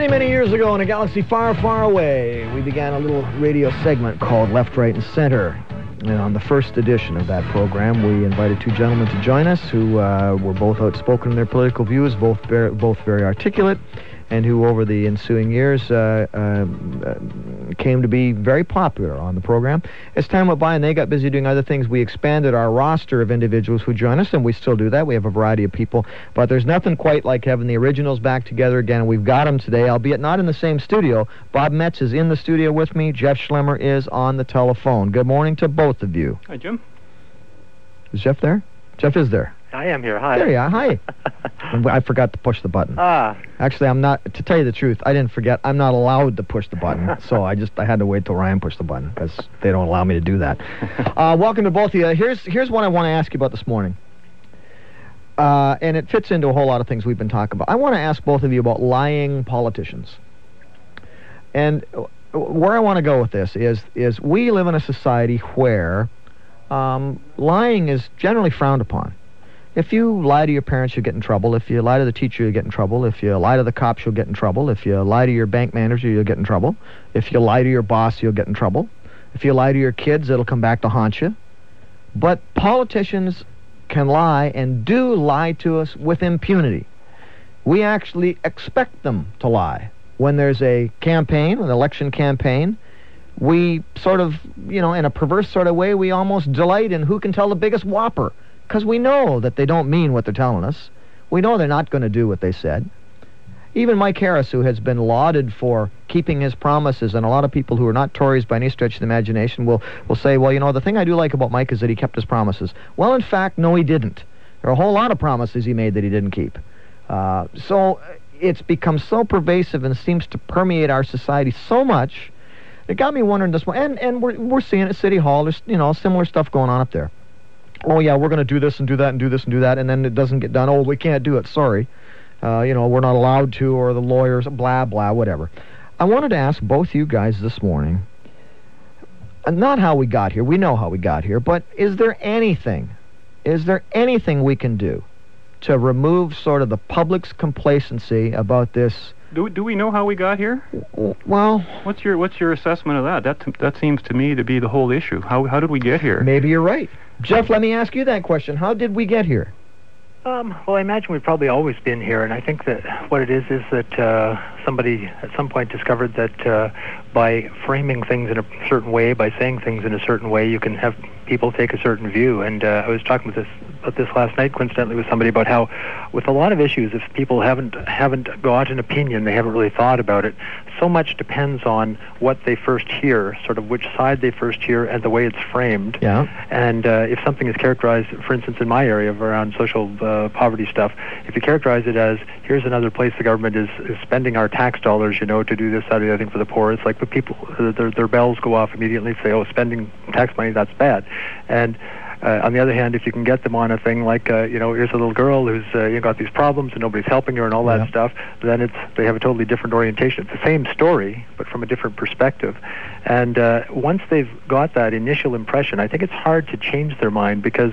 Many, many years ago in a galaxy far, far away, we began a little radio segment called Left, Right, and Center. And on the first edition of that program, we invited two gentlemen to join us who uh, were both outspoken in their political views, both, both very articulate, and who over the ensuing years uh, uh, came to be very popular on the program. As time went by and they got busy doing other things, we expanded our roster of individuals who join us, and we still do that. We have a variety of people, but there's nothing quite like having the originals back together again. We've got them today, albeit not in the same studio. Bob Metz is in the studio with me. Jeff Schlemmer is on the telephone. Good morning to both of you. Hi, Jim. Is Jeff there? Jeff is there. I am here. Hi. There you are. Hi. I forgot to push the button. Ah, Actually, I'm not. To tell you the truth, I didn't forget. I'm not allowed to push the button, so I just I had to wait till Ryan pushed the button because they don't allow me to do that. Uh, welcome to both of you. Here's here's what I want to ask you about this morning, uh, and it fits into a whole lot of things we've been talking about. I want to ask both of you about lying politicians, and where I want to go with this is is we live in a society where um, lying is generally frowned upon. If you lie to your parents, you'll get in trouble. If you lie to the teacher, you'll get in trouble. If you lie to the cops, you'll get in trouble. If you lie to your bank manager, you'll get in trouble. If you lie to your boss, you'll get in trouble. If you lie to your kids, it'll come back to haunt you. But politicians can lie and do lie to us with impunity. We actually expect them to lie. When there's a campaign, an election campaign, we sort of, you know, in a perverse sort of way, we almost delight in who can tell the biggest whopper because we know that they don't mean what they're telling us. We know they're not going to do what they said. Even Mike Harris, who has been lauded for keeping his promises, and a lot of people who are not Tories by any stretch of the imagination will, will say, well, you know, the thing I do like about Mike is that he kept his promises. Well, in fact, no, he didn't. There are a whole lot of promises he made that he didn't keep. Uh, so uh, it's become so pervasive and seems to permeate our society so much. It got me wondering this one, and, and we're, we're seeing at City Hall. There's, you know, similar stuff going on up there oh yeah, we're going to do this and do that and do this and do that, and then it doesn't get done. Oh, we can't do it. Sorry, uh, you know, we're not allowed to, or the lawyers, blah blah, whatever. I wanted to ask both you guys this morning, uh, not how we got here. We know how we got here, but is there anything, is there anything we can do to remove sort of the public's complacency about this? Do, do we know how we got here? Well, What's your what's your assessment of that? That that seems to me to be the whole issue. How how did we get here? maybe you're right. Jeff, let me ask you that question. How did we get here? um, well, I imagine we've probably always been here, and I think that what it is is that uh, somebody at some point discovered that uh, by framing things in a certain way, by saying things in a certain way, you can have people take a certain view. And uh, I was talking with this about this last night, coincidentally, with somebody about how, with a lot of issues, if people haven't haven't got an opinion, they haven't really thought about it. So much depends on what they first hear, sort of which side they first hear, and the way it's framed. Yeah. And uh, if something is characterized, for instance, in my area of around social uh, poverty stuff, if you characterize it as here's another place the government is, is spending our tax dollars, you know, to do this, that, or the other thing for the poor, it's like the people, their, their bells go off immediately. Say, oh, spending tax money, that's bad. And uh, on the other hand, if you can get them on a thing like, uh, you know, here's a little girl who's uh, you know, got these problems and nobody's helping her and all that Yeah. stuff, then it's they have a totally different orientation. It's the same story, but from a different perspective. And uh, once they've got that initial impression, I think it's hard to change their mind because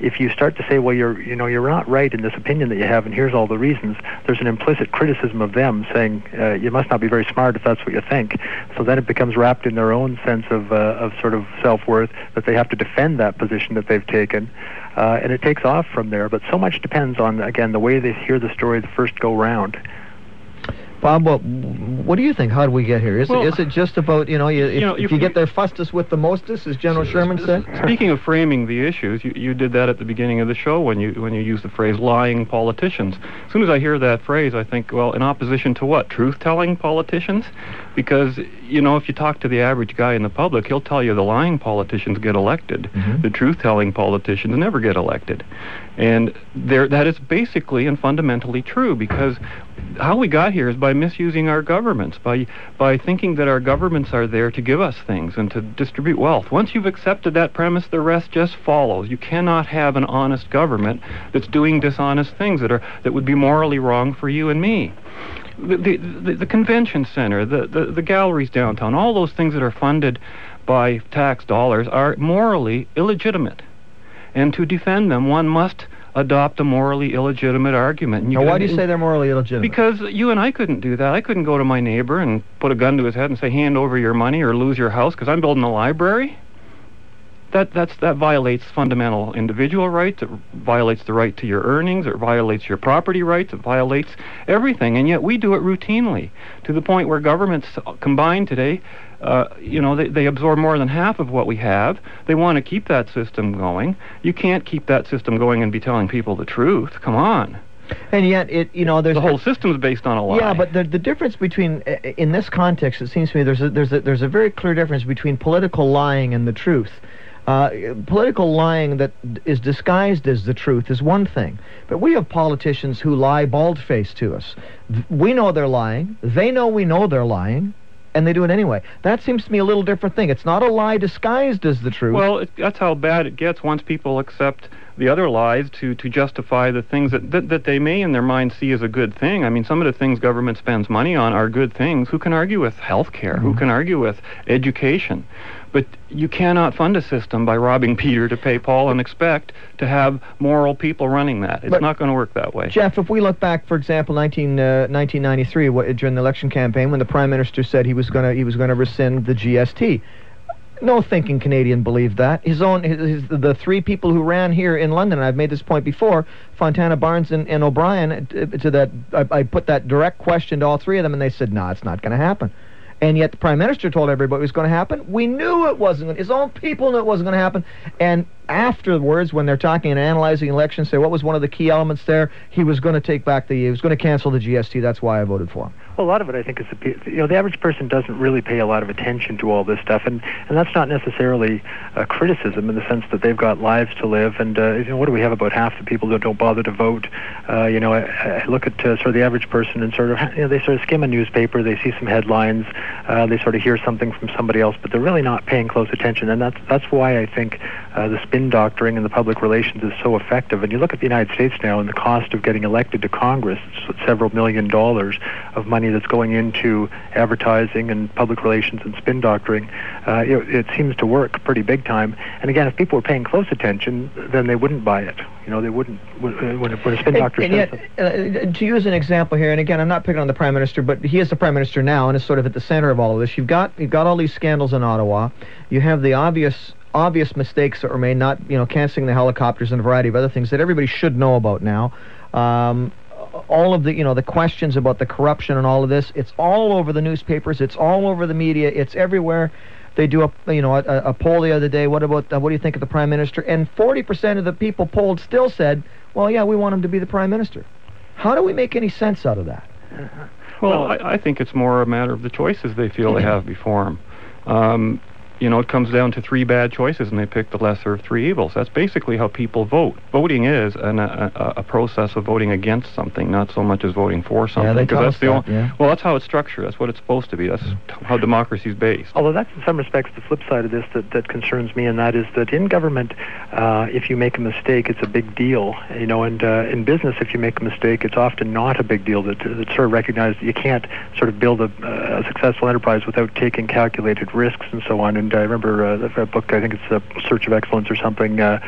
if you start to say, well, you're you know you're not right in this opinion that you have, and here's all the reasons, there's an implicit criticism of them saying uh, you must not be very smart if that's what you think. So then it becomes wrapped in their own sense of uh, of sort of self worth that they have to defend that position that they've taken, uh, and it takes off from there. But so much depends on again the way they hear the story the first go round. Bob, what, what do you think? How did we get here? Is, Well, it, is it just about, you know, you, if, you know, if you- you get there fastest with the mostest, as General Sherman said? Speaking of framing the issues, you, you did that at the beginning of the show when you when you used the phrase lying politicians. As soon as I hear that phrase, I think, well, in opposition to what? Truth-telling politicians? Because you know, if you talk to the average guy in the public, he'll tell you the lying politicians get elected. Mhm. The truth-telling politicians never get elected. And there that is basically and fundamentally true because how we got here is by misusing our governments, by by thinking that our governments are there to give us things and to distribute wealth. Once you've accepted that premise, the rest just follows. You cannot have an honest government that's doing dishonest things that are that would be morally wrong for you and me. The, the, the, convention center, the, the, the galleries downtown, all those things that are funded by tax dollars are morally illegitimate. And to defend them, one must adopt a morally illegitimate argument. And Now, why do you say they're morally illegitimate? Because you and I couldn't do that. I couldn't go to my neighbor and put a gun to his head and say, "Hand over your money or lose your house," because I'm building a library. That that's that violates fundamental individual rights. It violates the right to your earnings. It violates your property rights. It violates everything. And yet we do it routinely to the point where governments combined today, uh, you know, they, they absorb more than half of what we have. They want to keep that system going. You can't keep that system going and be telling people the truth. Come on. and yet, it you know there's The whole system's based on a lie. Yeah, but the the difference between uh, in this context, it seems to me there's a, there's a, there's a very clear difference between political lying and the truth. Uh, political lying that is disguised as the truth is one thing, but we have politicians who lie bald-faced to us. We know they're lying. They know we know they're lying, and they do it anyway. That seems to me a little different thing. It's not a lie disguised as the truth. Well, it, that's how bad it gets once people accept the other lies to, to justify the things that, that, that they may in their mind see as a good thing. I mean, some of the things government spends money on are good things. Who can argue with health care? Who can argue with education? But you cannot fund a system by robbing Peter to pay Paul and expect to have moral people running that. It's But- not going to work that way. Jeff, if we look back, for example, 19, uh, 1993, wh- during the election campaign, when the prime minister said he was going to he was going to rescind the GST, no thinking Canadian believed that. His own, his, his, the three people who ran here in London, and I've made this point before, Fontana, Barnes, and, and O'Brien, uh, to that, I, I put that direct question to all three of them, and they said, "No, it's not going to happen." And yet the prime minister told everybody it was going to happen. We knew it wasn't. His own people knew it wasn't going to happen. And afterwards, when they're talking and analyzing elections, say what was one of the key elements there? He was going to take back the. He was going to cancel the GST. That's why I voted for him. Well, a lot of it, I think, is the, you know the average person doesn't really pay a lot of attention to all this stuff, and and that's not necessarily a criticism in the sense that they've got lives to live, and uh, you know what do we have about half the people that don't bother to vote? Uh, you know, I, I look at uh, sort of the average person and sort of you know they sort of skim a newspaper, they see some headlines, uh, they sort of hear something from somebody else, but they're really not paying close attention, and that's that's why I think uh, the spin doctoring and the public relations is so effective. And you look at the United States now, and the cost of getting elected to Congress, it's several million dollars of money that's going into advertising and public relations and spin doctoring. Uh, it, it seems to work pretty big time. And again, if people were paying close attention, then they wouldn't buy it. You know, they wouldn't when, a- when a spin doctor and, and yet, uh, to use an example here, and again, I'm not picking on the prime minister, but he is the prime minister now, and is sort of at the center of all of this. You've got you've got all these scandals in Ottawa. You have the obvious obvious mistakes that were made, not you know canceling the helicopters and a variety of other things that everybody should know about now. Um, all of the you know the questions about the corruption and all of this it's all over the newspapers it's all over the media it's everywhere. They do a you know a, a poll the other day what about uh, what do you think of the prime minister? And 40% of the people polled still said well yeah we want him to be the prime minister. How do we make any sense out of that? Well, I, I think it's more a matter of the choices they feel they have before them. Um, you know, it comes down to three bad choices, and they pick the lesser of three evils. That's basically how people vote. Voting is an, a, a, a process of voting against something, not so much as voting for something. they 'cause tell that's us the that, only- yeah. Well, that's how it's structured. That's what it's supposed to be. That's how democracy is based. Although that's in some respects the flip side of this that, that concerns me, and that is that in government, uh, if you make a mistake, it's a big deal. You know, and uh, in business, if you make a mistake, it's often not a big deal. That it's sort of recognized that you can't sort of build a, a successful enterprise without taking calculated risks and so on. And I remember uh, a book, I think it's a Search of Excellence or something, uh,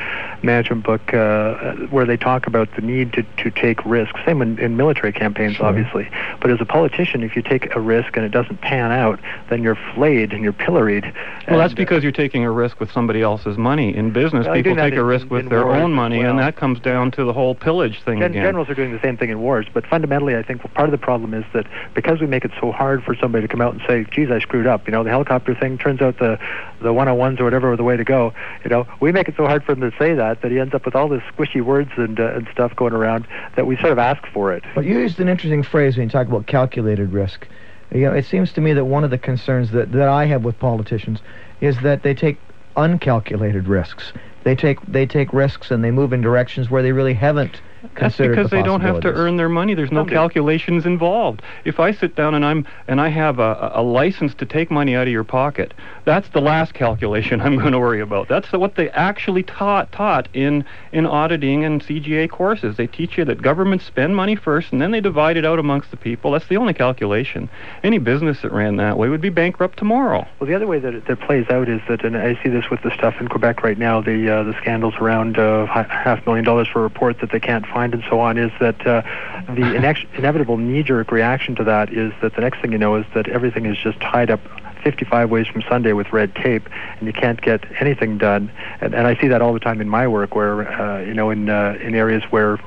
management book, uh, where they talk about the need to, to take risks. Same in, in military campaigns, Sure. obviously. But as a politician, if you take a risk and it doesn't pan out, then you're flayed and you're pilloried. Well, that's And, uh, because you're taking a risk with somebody else's money. In business, Well, people take a in- risk with their wars own money, well. and that comes down to the whole pillage thing Gen- again. generals are doing the same thing in wars, but fundamentally, I think part of the problem is that because we make it so hard for somebody to come out and say, "Geez, I screwed up," you know, the helicopter thing turns out the the 101s or whatever are the way to go. You know, we make it so hard for him to say that that he ends up with all this squishy words and uh, and stuff going around that we sort of ask for it. But you used an interesting phrase when you talk about calculated risk. You know, it seems to me that one of the concerns that, that I have with politicians is that they take uncalculated risks. They take they take risks and they move in directions where they really haven't That's because the they don't have to earn their money. There's no Some calculations involved. If I sit down and I'm and I have a, a license to take money out of your pocket, that's the last calculation I'm going to worry about. That's what they actually taught taught in in auditing and CGA courses. They teach you that governments spend money first and then they divide it out amongst the people. That's the only calculation. Any business that ran that way would be bankrupt tomorrow. Well, the other way that it that plays out is that, and I see this with the stuff in Quebec right now, the uh, the scandals around uh, hi- half million dollars for a report that they can't find and so on, is that uh, the inex- inevitable knee-jerk reaction to that is that the next thing you know is that everything is just tied up 55 ways from Sunday with red tape, and you can't get anything done. And, and I see that all the time in my work, where uh, you know, in uh, in areas where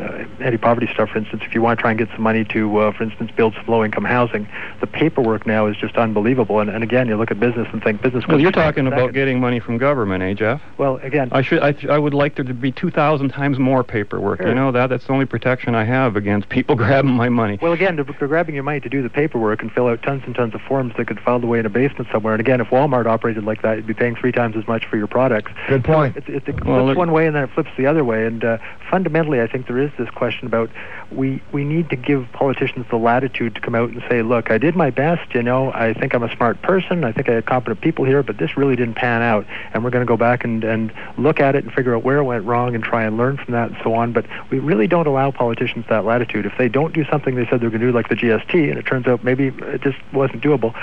uh, anti-poverty stuff, for instance, if you want to try and get some money to, uh, for instance, build some low-income housing, the paperwork now is just unbelievable. And, and again, you look at business and think business. Well, you're talking about second. getting money from government, eh, Jeff? Well, again, I should. I, I would like there to be two thousand times more paperwork. Sure. You know that. That's the only protection I have against people grabbing my money. Well, again, they're, they're grabbing your money to do the paperwork and fill out tons and tons of forms that could filed away in a basement somewhere. And again, if Walmart operated like that, you'd be paying three times as much for your products. Good point. It, it, it flips it- one way and then it flips the other way. And uh, fundamentally, I think there is this question about we we need to give politicians the latitude to come out and say, look, I did my best. You know, I think I'm a smart person. I think I had competent people here, but this really didn't pan out. And we're going to go back and and look at it and figure out where it went wrong and try and learn from that and so on. But we really don't allow politicians that latitude. If they don't do something they said they're going to do, like the GST, and it turns out maybe it just wasn't doable,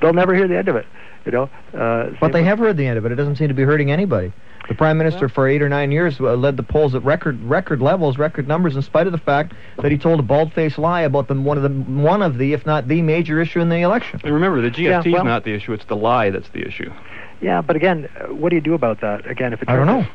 they'll never hear the end of it. You know, uh, But they have heard the end of it. It doesn't seem to be hurting anybody. The prime minister for eight or nine years uh, led the polls at record record levels, record numbers, in spite of the fact that he told a bald-faced lie about the one of the one of the, if not the major issue in the election. And remember, the GST Yeah, is well- not the issue; it's the lie that's the issue. Yeah, but again, uh, what do you do about that? Again, if it I don't know.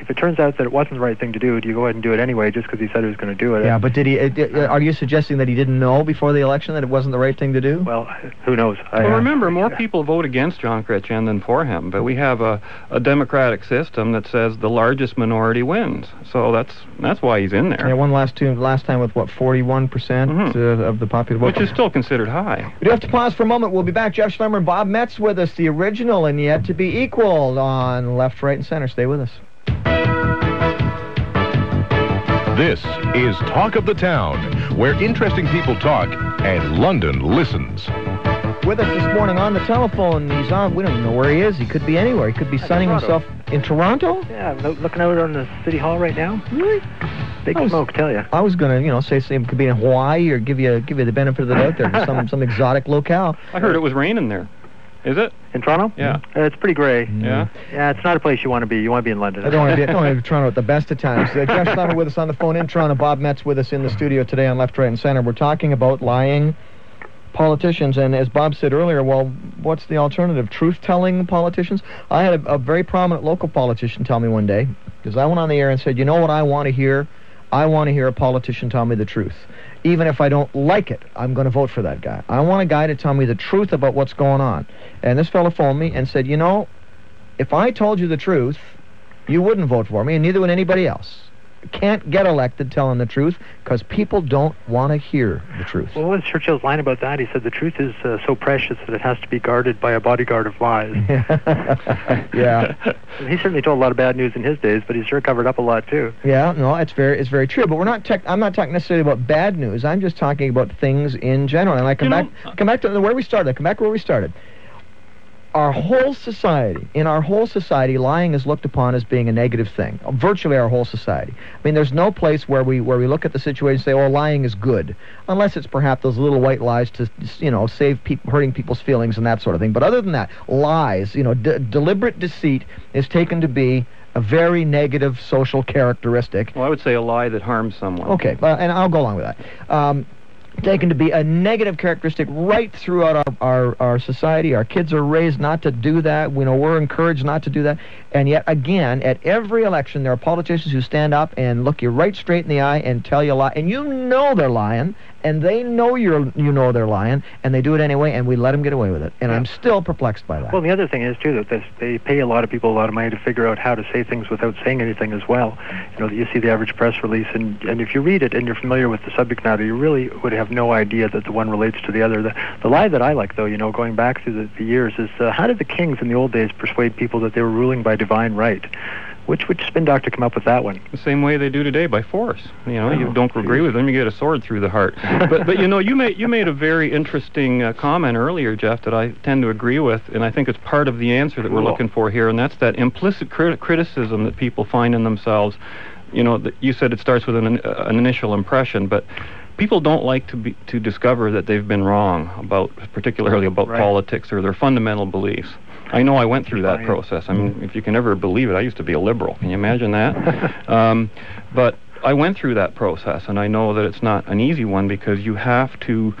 If it turns out that it wasn't the right thing to do, do you go ahead and do it anyway just because he said he was going to do it? Yeah, but did he? Uh, uh, are you suggesting that he didn't know before the election that it wasn't the right thing to do? Well, who knows? I, Well, uh, remember, more people vote against John Chrétien than for him, but we have a, a democratic system that says the largest minority wins. So that's that's why he's in there, Yeah, one last two last time with what 41 percent Mhm. uh, of the popular vote. which is still considered high. We do have to pause for a moment. We'll be back. Jeff Schlemmer and Bob Metz with us, the original and yet to be equaled on left, right, and center. Stay with us. This is Talk of the Town, where interesting people talk and London listens. With us this morning on the telephone, he's on. We don't even know where he is. He could be anywhere. He could be sunning Toronto. himself in Toronto. Yeah, I'm looking out on the city hall right now. Really? Big was- smoke, tell you. I was gonna, you know, say say it could be in Hawaii or give you give you the benefit of the doubt there, some some exotic locale. I heard it was raining there. Is it? In Toronto? Yeah. Uh, it's pretty gray. Yeah. Yeah, it's not a place you want to be. You want to be in London. I don't want to be, don't want to be in Toronto at the best of times. Uh, Jeff Schlemmer with us on the phone in Toronto. Bob Metz with us in the studio today on Left, Right, and Center. We're talking about lying politicians, and as Bob said earlier, well, what's the alternative? Truth-telling politicians? I had a, a very prominent local politician tell me one day, because I went on the air and said, you know what I want to hear? I want to hear a politician tell me the truth. Even if I don't like it, I'm going to vote for that guy. I want a guy to tell me the truth about what's going on. And this fellow phoned me and said, you know, if I told you the truth, you wouldn't vote for me, and neither would anybody else. Can't get elected telling the truth because people don't want to hear the truth. Well, what was Churchill's line about that? He said the truth is uh, so precious that it has to be guarded by a bodyguard of lies. yeah, he certainly told a lot of bad news in his days, but he sure covered up a lot too. yeah, no, it's very, it's very true. But we're not. Tech, I'm not talking necessarily about bad news. I'm just talking about things in general. And I come You know, back, come back to where we started. I come back to where we started. Our whole society, in our whole society, lying is looked upon as being a negative thing. Virtually our whole society. I mean, there's no place where we where we look at the situation and say, "Oh, lying is good," unless it's perhaps those little white lies to, you know, save people hurting people's feelings and that sort of thing. But other than that, lies, you know, d- deliberate deceit is taken to be a very negative social characteristic. Well, I would say a lie that harms someone. Okay, uh, and I'll go along with that. Um, taken to be a negative characteristic right throughout our, our, our society. Our kids are raised not to do that. We know we're encouraged not to do that. And yet, again, at every election, there are politicians who stand up and look you right straight in the eye and tell you a lie. And you know they're lying, and they know you're you know they're lying, and they do it anyway, and we let them get away with it. And I'm still perplexed by that. Well, the other thing is too that this, they pay a lot of people a lot of money to figure out how to say things without saying anything as well. You know, that you see the average press release, and and if you read it and you're familiar with the subject matter, you really would have no idea that the one relates to the other. The, the lie that I like, though, you know, going back through the, the years, is uh, how did the kings in the old days persuade people that they were ruling by divine right? Which which spin doctor come up with that one? The same way they do today by force. You know, you Oh, don't agree with them, you get a sword through the heart. but but you know, you made you made a very interesting uh, comment earlier, Jeff, that I tend to agree with, and I think it's part of the answer that we're looking for here, and that's that implicit crit- criticism that people find in themselves. You know, that you said it starts with an, uh, an initial impression, but people don't like to be to discover that they've been wrong about, particularly about Right. politics or their fundamental beliefs. I know I went through that process. I mean, if you can ever believe it, I used to be a liberal. Can you imagine that? um, but I went through that process, and I know that it's not an easy one because you have to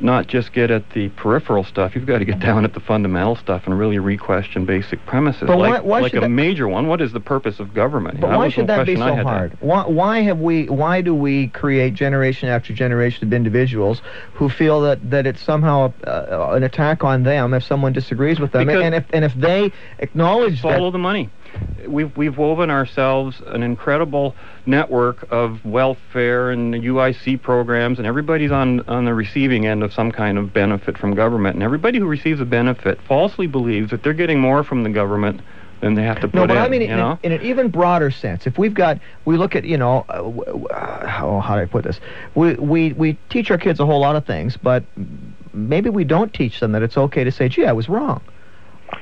not just get at the peripheral stuff. You've got to get down at the fundamental stuff and really re-question basic premises. But why- like why like should a that- major one. What is the purpose of government? But That why should that be so hard? Why, why have we? Why do we create generation after generation of individuals who feel that, that it's somehow uh, an attack on them if someone disagrees with them? Because- and if and if they acknowledge follow that, the money. We've we've woven ourselves an incredible network of welfare and UIC programs, and everybody's on on the receiving end of some kind of benefit from government. And everybody who receives a benefit falsely believes that they're getting more from the government than they have to put in. no, but in. I mean you in, know? in an even broader sense. If we've got, we look at, you know, uh, w- w- uh, how how do I put this? We we we teach our kids a whole lot of things, but maybe we don't teach them that it's okay to say, "Gee, I was wrong."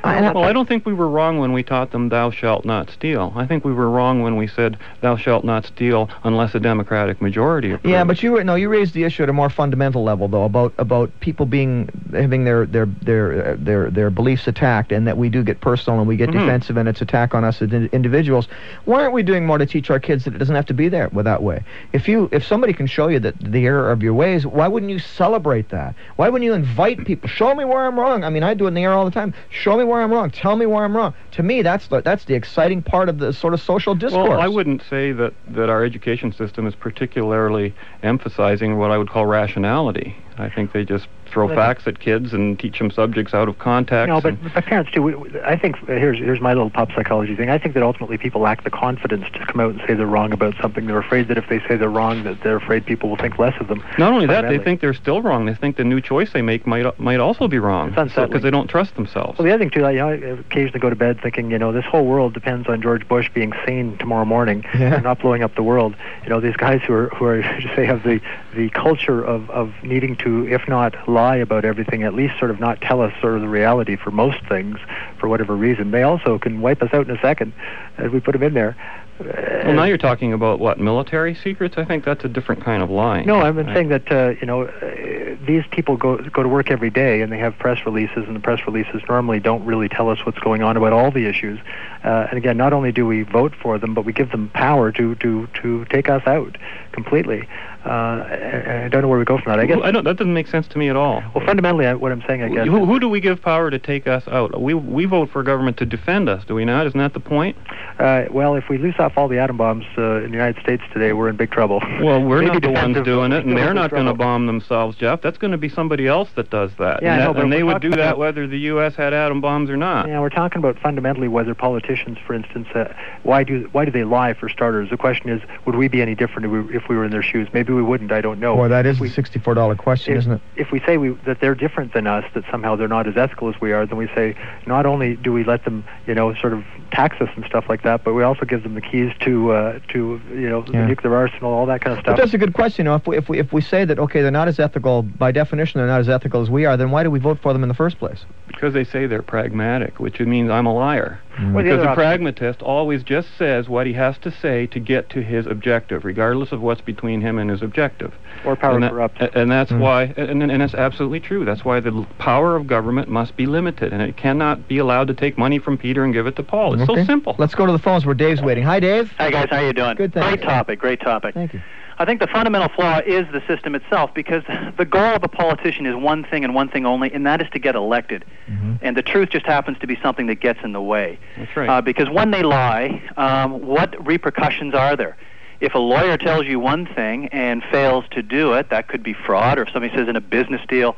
I- and I- well, I don't think we were wrong when we taught them "Thou shalt not steal." I think we were wrong when we said "Thou shalt not steal" unless a Democratic majority approves. Yeah, but you were, no, you raised the issue at a more fundamental level, though, about about people being having their their their uh, their their beliefs attacked, and that we do get personal and we get Mhm. defensive, and it's attack on us as in- individuals. Why aren't we doing more to teach our kids that it doesn't have to be there with that way? If you if somebody can show you that the error of your ways, why wouldn't you celebrate that? Why wouldn't you invite people? Show me where I'm wrong. I mean, I do it in the air all the time. Show me where I'm wrong. Tell me where I'm wrong. To me, that's the that's the exciting part of the sort of social discourse. Well, I wouldn't say that, that our education system is particularly emphasizing what I would call rationality. I think they just throw Well, facts at kids and teach them subjects out of context. No, but, and- but parents do. We- we- I think here's here's my little pop psychology thing. I think that ultimately people lack the confidence to come out and say they're wrong about something. They're afraid that if they say they're wrong, that they're afraid people will think less of them. not only that, they think they're still wrong. They think the new choice they make might might also be wrong It's unsettling. because they don't trust themselves. Well, the other thing too, like, you know, I occasionally go to bed thinking, you know, this whole world depends on George Bush being sane tomorrow morning Yeah. and not blowing up the world. You know, these guys who are who are say have the the culture of of needing to, if not lie about everything, at least sort of not tell us sort of the reality for most things for whatever reason. They also can wipe us out in a second as we put them in there. well, now you're talking about what military secrets. I think that's a different kind of lying. No, I've been saying that uh, you know uh, these people go go to work every day and they have press releases, and the press releases normally don't really tell us what's going on about all the issues. Uh, and again, not only do we vote for them, but we give them power to to to take us out completely. Uh, I don't know where we go from that. I guess. I don't. That doesn't make sense to me at all. Well, fundamentally, I- what I'm saying, I guess. Who, who do we give power to take us out? We we vote for government to defend us, do we not? Isn't that the point? Uh, well, if we loose off all the atom bombs uh, in the United States today, we're in big trouble. Well, we're Maybe not the ones doing it, and they're not going to bomb themselves, Jeff. That's going to be somebody else that does that. Yeah, and, that- and they would do that whether the U.S. had atom bombs or not. Yeah, we're talking about fundamentally whether politicians, for instance, uh, why do why do they lie for starters? The question is, would we be any different if we, if we were in their shoes? Maybe we wouldn't. I don't know. Boy, that is If a sixty-four dollar question, if, isn't it? if we say we, that they're different than us, that somehow they're not as ethical as we are, then we say not only do we let them, you know, sort of tax us and stuff like that, but we also give them the keys to uh, to you know Yeah. the nuclear arsenal, all that kind of But stuff. that's a good question. You know, if we, if we if we say that okay, they're not as ethical by definition, they're not as ethical as we are, then why do we vote for them in the first place? Because they say they're pragmatic, which means I'm a liar. Well, the because other a pragmatist always just says what he has to say to get to his objective, regardless of what's between him and his objective. or power and that- corrupts. And that's Mm. why, and, and that's absolutely true. That's why the power of government must be limited, and it cannot be allowed to take money from Peter and give it to Paul. It's Okay. so simple. Let's go to the phones where Dave's waiting. Hi, Dave. Hi guys, how you doing? Good, thanks. Great topic, great topic. Thank you. I think the fundamental flaw is the system itself because the goal of a politician is one thing and one thing only, and that is to get elected. Mhm. And the truth just happens to be something that gets in the way. That's right. Uh, because when they lie, um, what repercussions are there? If a lawyer tells you one thing and fails to do it, that could be fraud, or if somebody says in a business deal,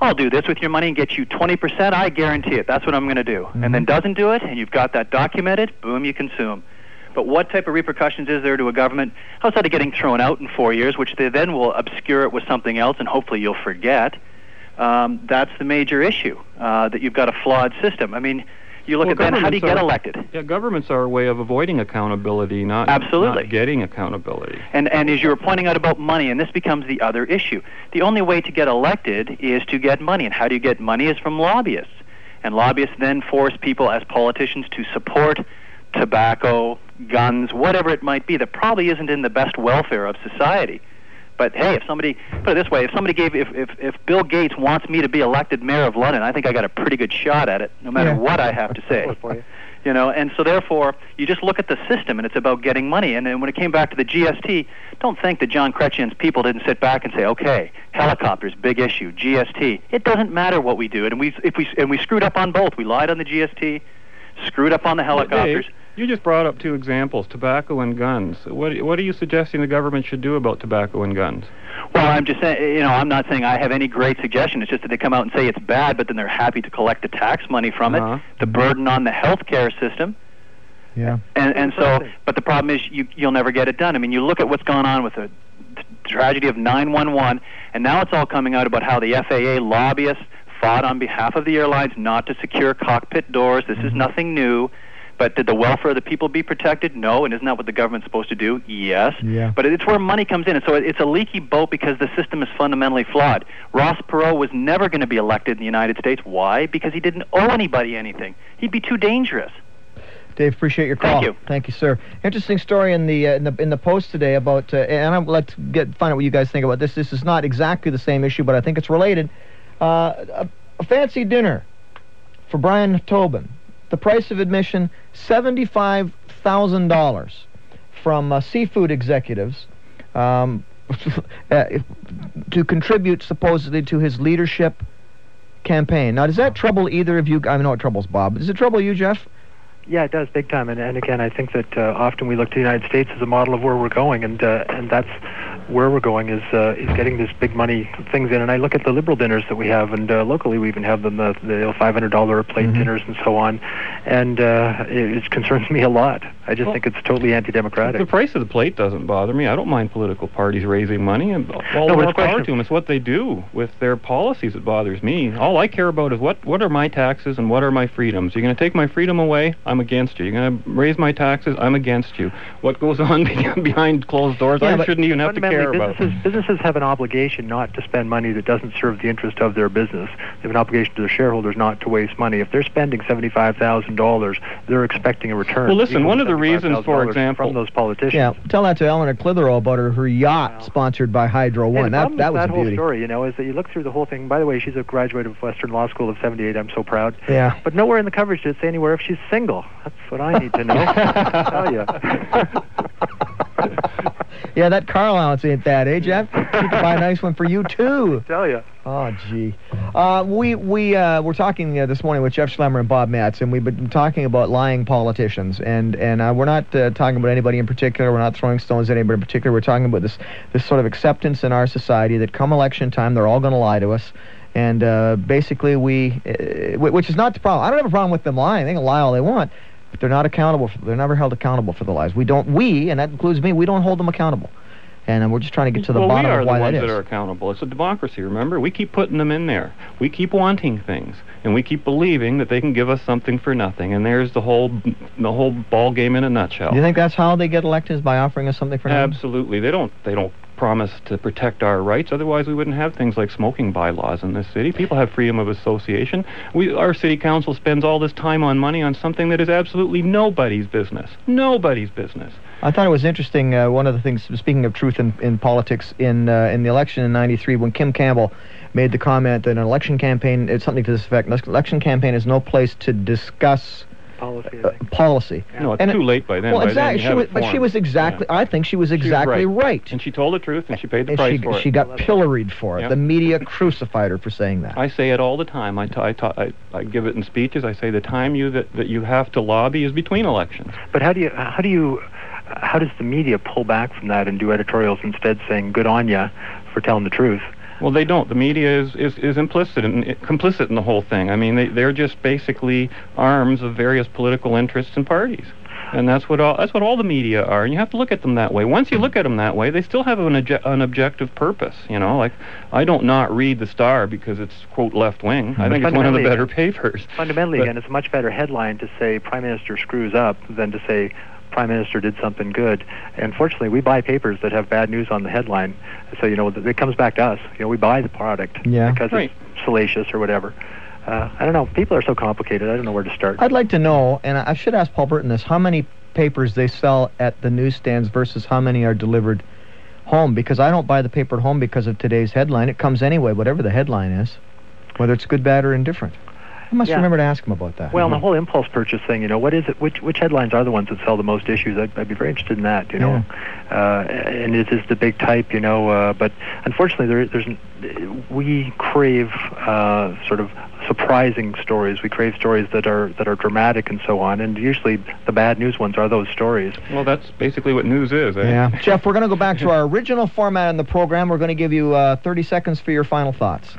I'll do this with your money and get you 20%, I guarantee it. That's what I'm going to do. And then doesn't do it, and you've got that documented, boom, you consume. But what type of repercussions is there to a government outside of getting thrown out in four years, which they then will obscure it with something else, and hopefully you'll forget? Um, that's the major issue, uh, that you've got a flawed system. I mean, You look Well, at then how do you get are- elected? Yeah, governments are a way of avoiding accountability, not Absolutely. not getting accountability. And and as you were pointing out about money, and this becomes the other issue. The only way to get elected is to get money, and how do you get money? Is from lobbyists, and lobbyists then force people as politicians to support tobacco, guns, whatever it might be that probably isn't in the best welfare of society. But hey, if somebody put it this way, if somebody gave, if, if, if Bill Gates wants me to be elected mayor of London, I think I got a pretty good shot at it, no matter Yeah. what I have to say. You. You know, and so therefore, you just look at the system, and it's about getting money. And then when it came back to the GST, don't think that John Chrétien's people didn't sit back and say, "Okay, helicopters, big issue. GST. It doesn't matter what we do." And we, if we, and we screwed up on both. We lied on the GST, screwed up on the helicopters. Dave, you just brought up two examples: tobacco and guns. What what are you suggesting the government should do about tobacco and guns? Well, I'm just saying, you know, I'm not saying I have any great suggestion. It's just that they come out and say it's bad, but then they're happy to collect the tax money from Uh-huh. it, the burden on the healthcare system. Yeah. And and so, but the problem is you you'll never get it done. I mean, you look at what's gone on with the t- tragedy of 911, and now it's all coming out about how the FAA lobbyists fought on behalf of the airlines not to secure cockpit doors. This is nothing new. But did the welfare of the people be protected? No. And isn't that what the government's supposed to do? Yes. Yeah. But it's where money comes in. And so it's a leaky boat because the system is fundamentally flawed. Ross Perot was never going to be elected in the United States. Why? Because he didn't owe anybody anything. He'd be too dangerous. Dave, appreciate your call. Thank you. Thank you, sir. Interesting story in the uh, in the in the post today about, uh, and I'd like to get find out what you guys think about this. This is not exactly the same issue, but I think it's related. Uh, a, a fancy dinner for Brian Tobin. The price of admission seventy-five thousand dollars from uh, seafood executives. Um, uh, to contribute supposedly to his leadership campaign. Now, does that trouble either of you? I know it troubles Bob. Does it trouble you, Jeff? Yeah, it does big time. And, and again, I think that uh, often we look to the United States as a model of where we're going, and uh, and that's where we're going is uh, is getting this big money things in. And I look at the liberal dinners that we have, and uh, locally we even have them the the five hundred dollar a plate Mhm. dinners and so on, and uh, it, it concerns me a lot. I just Well, think it's totally anti-democratic. The price of the plate doesn't bother me. I don't mind political parties raising money, and all No, but more it's question power to them. It's what they do with their policies that bothers me. All I care about is what what are my taxes and what are my freedoms. You're going to take my freedom away, I'm against you. You're going to raise my taxes, I'm against you. What goes on behind closed doors, Yeah, I shouldn't even have to care Fundamentally, about. businesses, businesses have an obligation not to spend money that doesn't serve the interest of their business. They have an obligation to their shareholders not to waste money. If they're spending seventy-five thousand dollars, they're expecting a return. Well, listen, one of the reasons, for example- from those politicians. Yeah, tell that to Eleanor Clitheroe about her, her yacht Wow. sponsored by Hydro One. the that problem that was that whole beauty. story, you know, is that you look through the whole thing. By the way, she's a graduate of Western Law School of '78. I'm so proud. Yeah. But nowhere in the coverage did it say anywhere if she's single. That's what I need to know. I'll tell you. Yeah, that car allowance ain't that, eh, Jeff? She could buy a nice one for you too. tell you. Oh, gee. Uh, we we uh, we're talking uh, this morning with Jeff Schlemmer and Bob Metz, and we've been talking about lying politicians, and and uh, we're not uh, talking about anybody in particular. We're not throwing stones at anybody in particular. We're talking about this this sort of acceptance in our society that come election time, they're all going to lie to us. And uh, basically, we, uh, which is not the problem. I don't have a problem with them lying. They can lie all they want, but they're not accountable. For, they're never held accountable for the lies. We don't. We, and that includes me. We don't hold them accountable. And uh, we're just trying to get to the well, bottom we are of why the ones that that is. are accountable. It's a democracy, remember? We keep putting them in there. We keep wanting things, and we keep believing that they can give us something for nothing. And there's the whole the whole ball game in a nutshell. Do you think that's how they get elected is by offering us something for nothing? Absolutely. They don't they don't promise to protect our rights. Otherwise, we wouldn't have things like smoking bylaws in this city. People have freedom of association. We our city council spends all this time on money on something that is absolutely nobody's business. Nobody's business. I thought it was interesting. Uh, one of the things, speaking of truth in, in politics, in uh, in the election in '93, when Kim Campbell made the comment that an election campaign, it's something to this effect: an election campaign is no place to discuss Policy, I uh, think. policy. No, it's And too it- late by then. well, By exactly. you She was, but she was exactly. Yeah. I think she was She was exactly right. right. And she told the truth, and she paid the And price she, for it. she got pilloried for it. Yep. The media crucified her for saying that. I say it all the time. I, ta- I, ta- I, I give it in speeches. I say the time you that, that you have to lobby is between elections. But how do you how do you how does the media pull back from that and do editorials instead saying "good on ya" for telling the truth? Well, they don't. The media is, is, is implicit in, complicit in the whole thing. I mean, they, they're just basically arms of various political interests and parties. And that's what all that's what all the media are, and you have to look at them that way. Once you look at them that way, they still have an, obje- an objective purpose. You know, like I don't not read the Star because it's quote left wing. I think it's one of the better papers. Fundamentally, But- again, it's a much better headline to say Prime Minister screws up than to say Prime Minister did something good. And fortunately, we buy papers that have bad news on the headline, so you know it comes back to us. You know, we buy the product Yeah. because Right. it's salacious or whatever. Uh, I don't know. People are so complicated. I don't know where to start. I'd like to know, and I should ask Paul Burton this: how many papers they sell at the newsstands versus how many are delivered home? Because I don't buy the paper at home because of today's headline. It comes anyway, whatever the headline is, whether it's good, bad, or indifferent. I must Yeah. remember to ask him about that. Well, and the whole impulse purchase thing, you know, what is it? Which which headlines are the ones that sell the most issues? I'd, I'd be very interested in that, you know. Uh, and it is the big type, you know. Uh, but unfortunately, there, there's we crave uh, sort of surprising stories. We crave stories that are that are dramatic and so on. And usually, the bad news ones are those stories. Well, that's basically what news is. Eh? Yeah, Jeff, we're going to go back to our original format in the program. We're going to give you uh, 30 seconds for your final thoughts.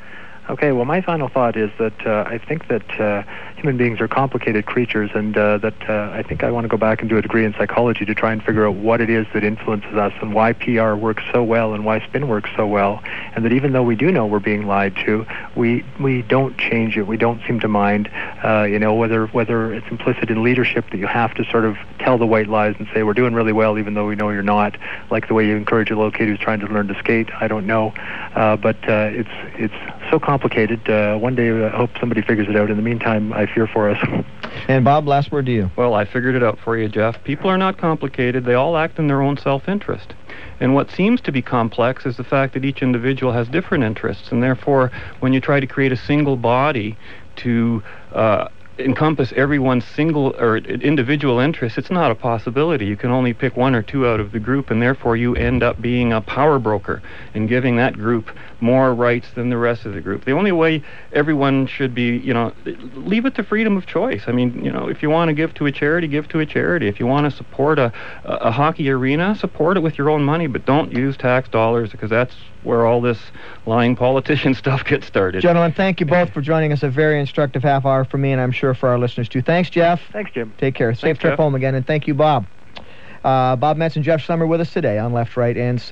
Okay, well, my final thought is that uh, I think that uh, human beings are complicated creatures, and uh, that uh, I think I want to go back and do a degree in psychology to try and figure out what it is that influences us and why PR works so well and why spin works so well, and that even though we do know we're being lied to, we we don't change it. We don't seem to mind, uh, you know, whether whether it's implicit in leadership that you have to sort of tell the white lies and say we're doing really well even though we know you're not, like the way you encourage a little kid who's trying to learn to skate. I don't know, uh, but it's it's so complicated. Uh, one day I hope somebody figures it out. In the meantime, I fear for us. And Bob, last word to you. Well, I figured it out for you, Jeff. People are not complicated. They all act in their own self-interest. And what seems to be complex is the fact that each individual has different interests, and therefore, when you try to create a single body to uh, encompass everyone's single or individual interests, it's not a possibility. You can only pick one or two out of the group, and therefore you end up being a power broker and giving that group more rights than the rest of the group. The only way everyone should be, you know, leave it to freedom of choice. I mean, you know, if you want to give to a charity, give to a charity. If you want to support a, a, a hockey arena, support it with your own money, but don't use tax dollars because that's where all this lying politician stuff gets started. Gentlemen, thank you both for joining us. A very instructive half hour for me, and I'm sure for our listeners too. Thanks, Jeff. Thanks, Jim. Take care. Safe Thanks, trip Jeff. home again, and thank you, Bob. Uh, Bob Metz and Jeff Schlemmer with us today on Left, Right, and Center.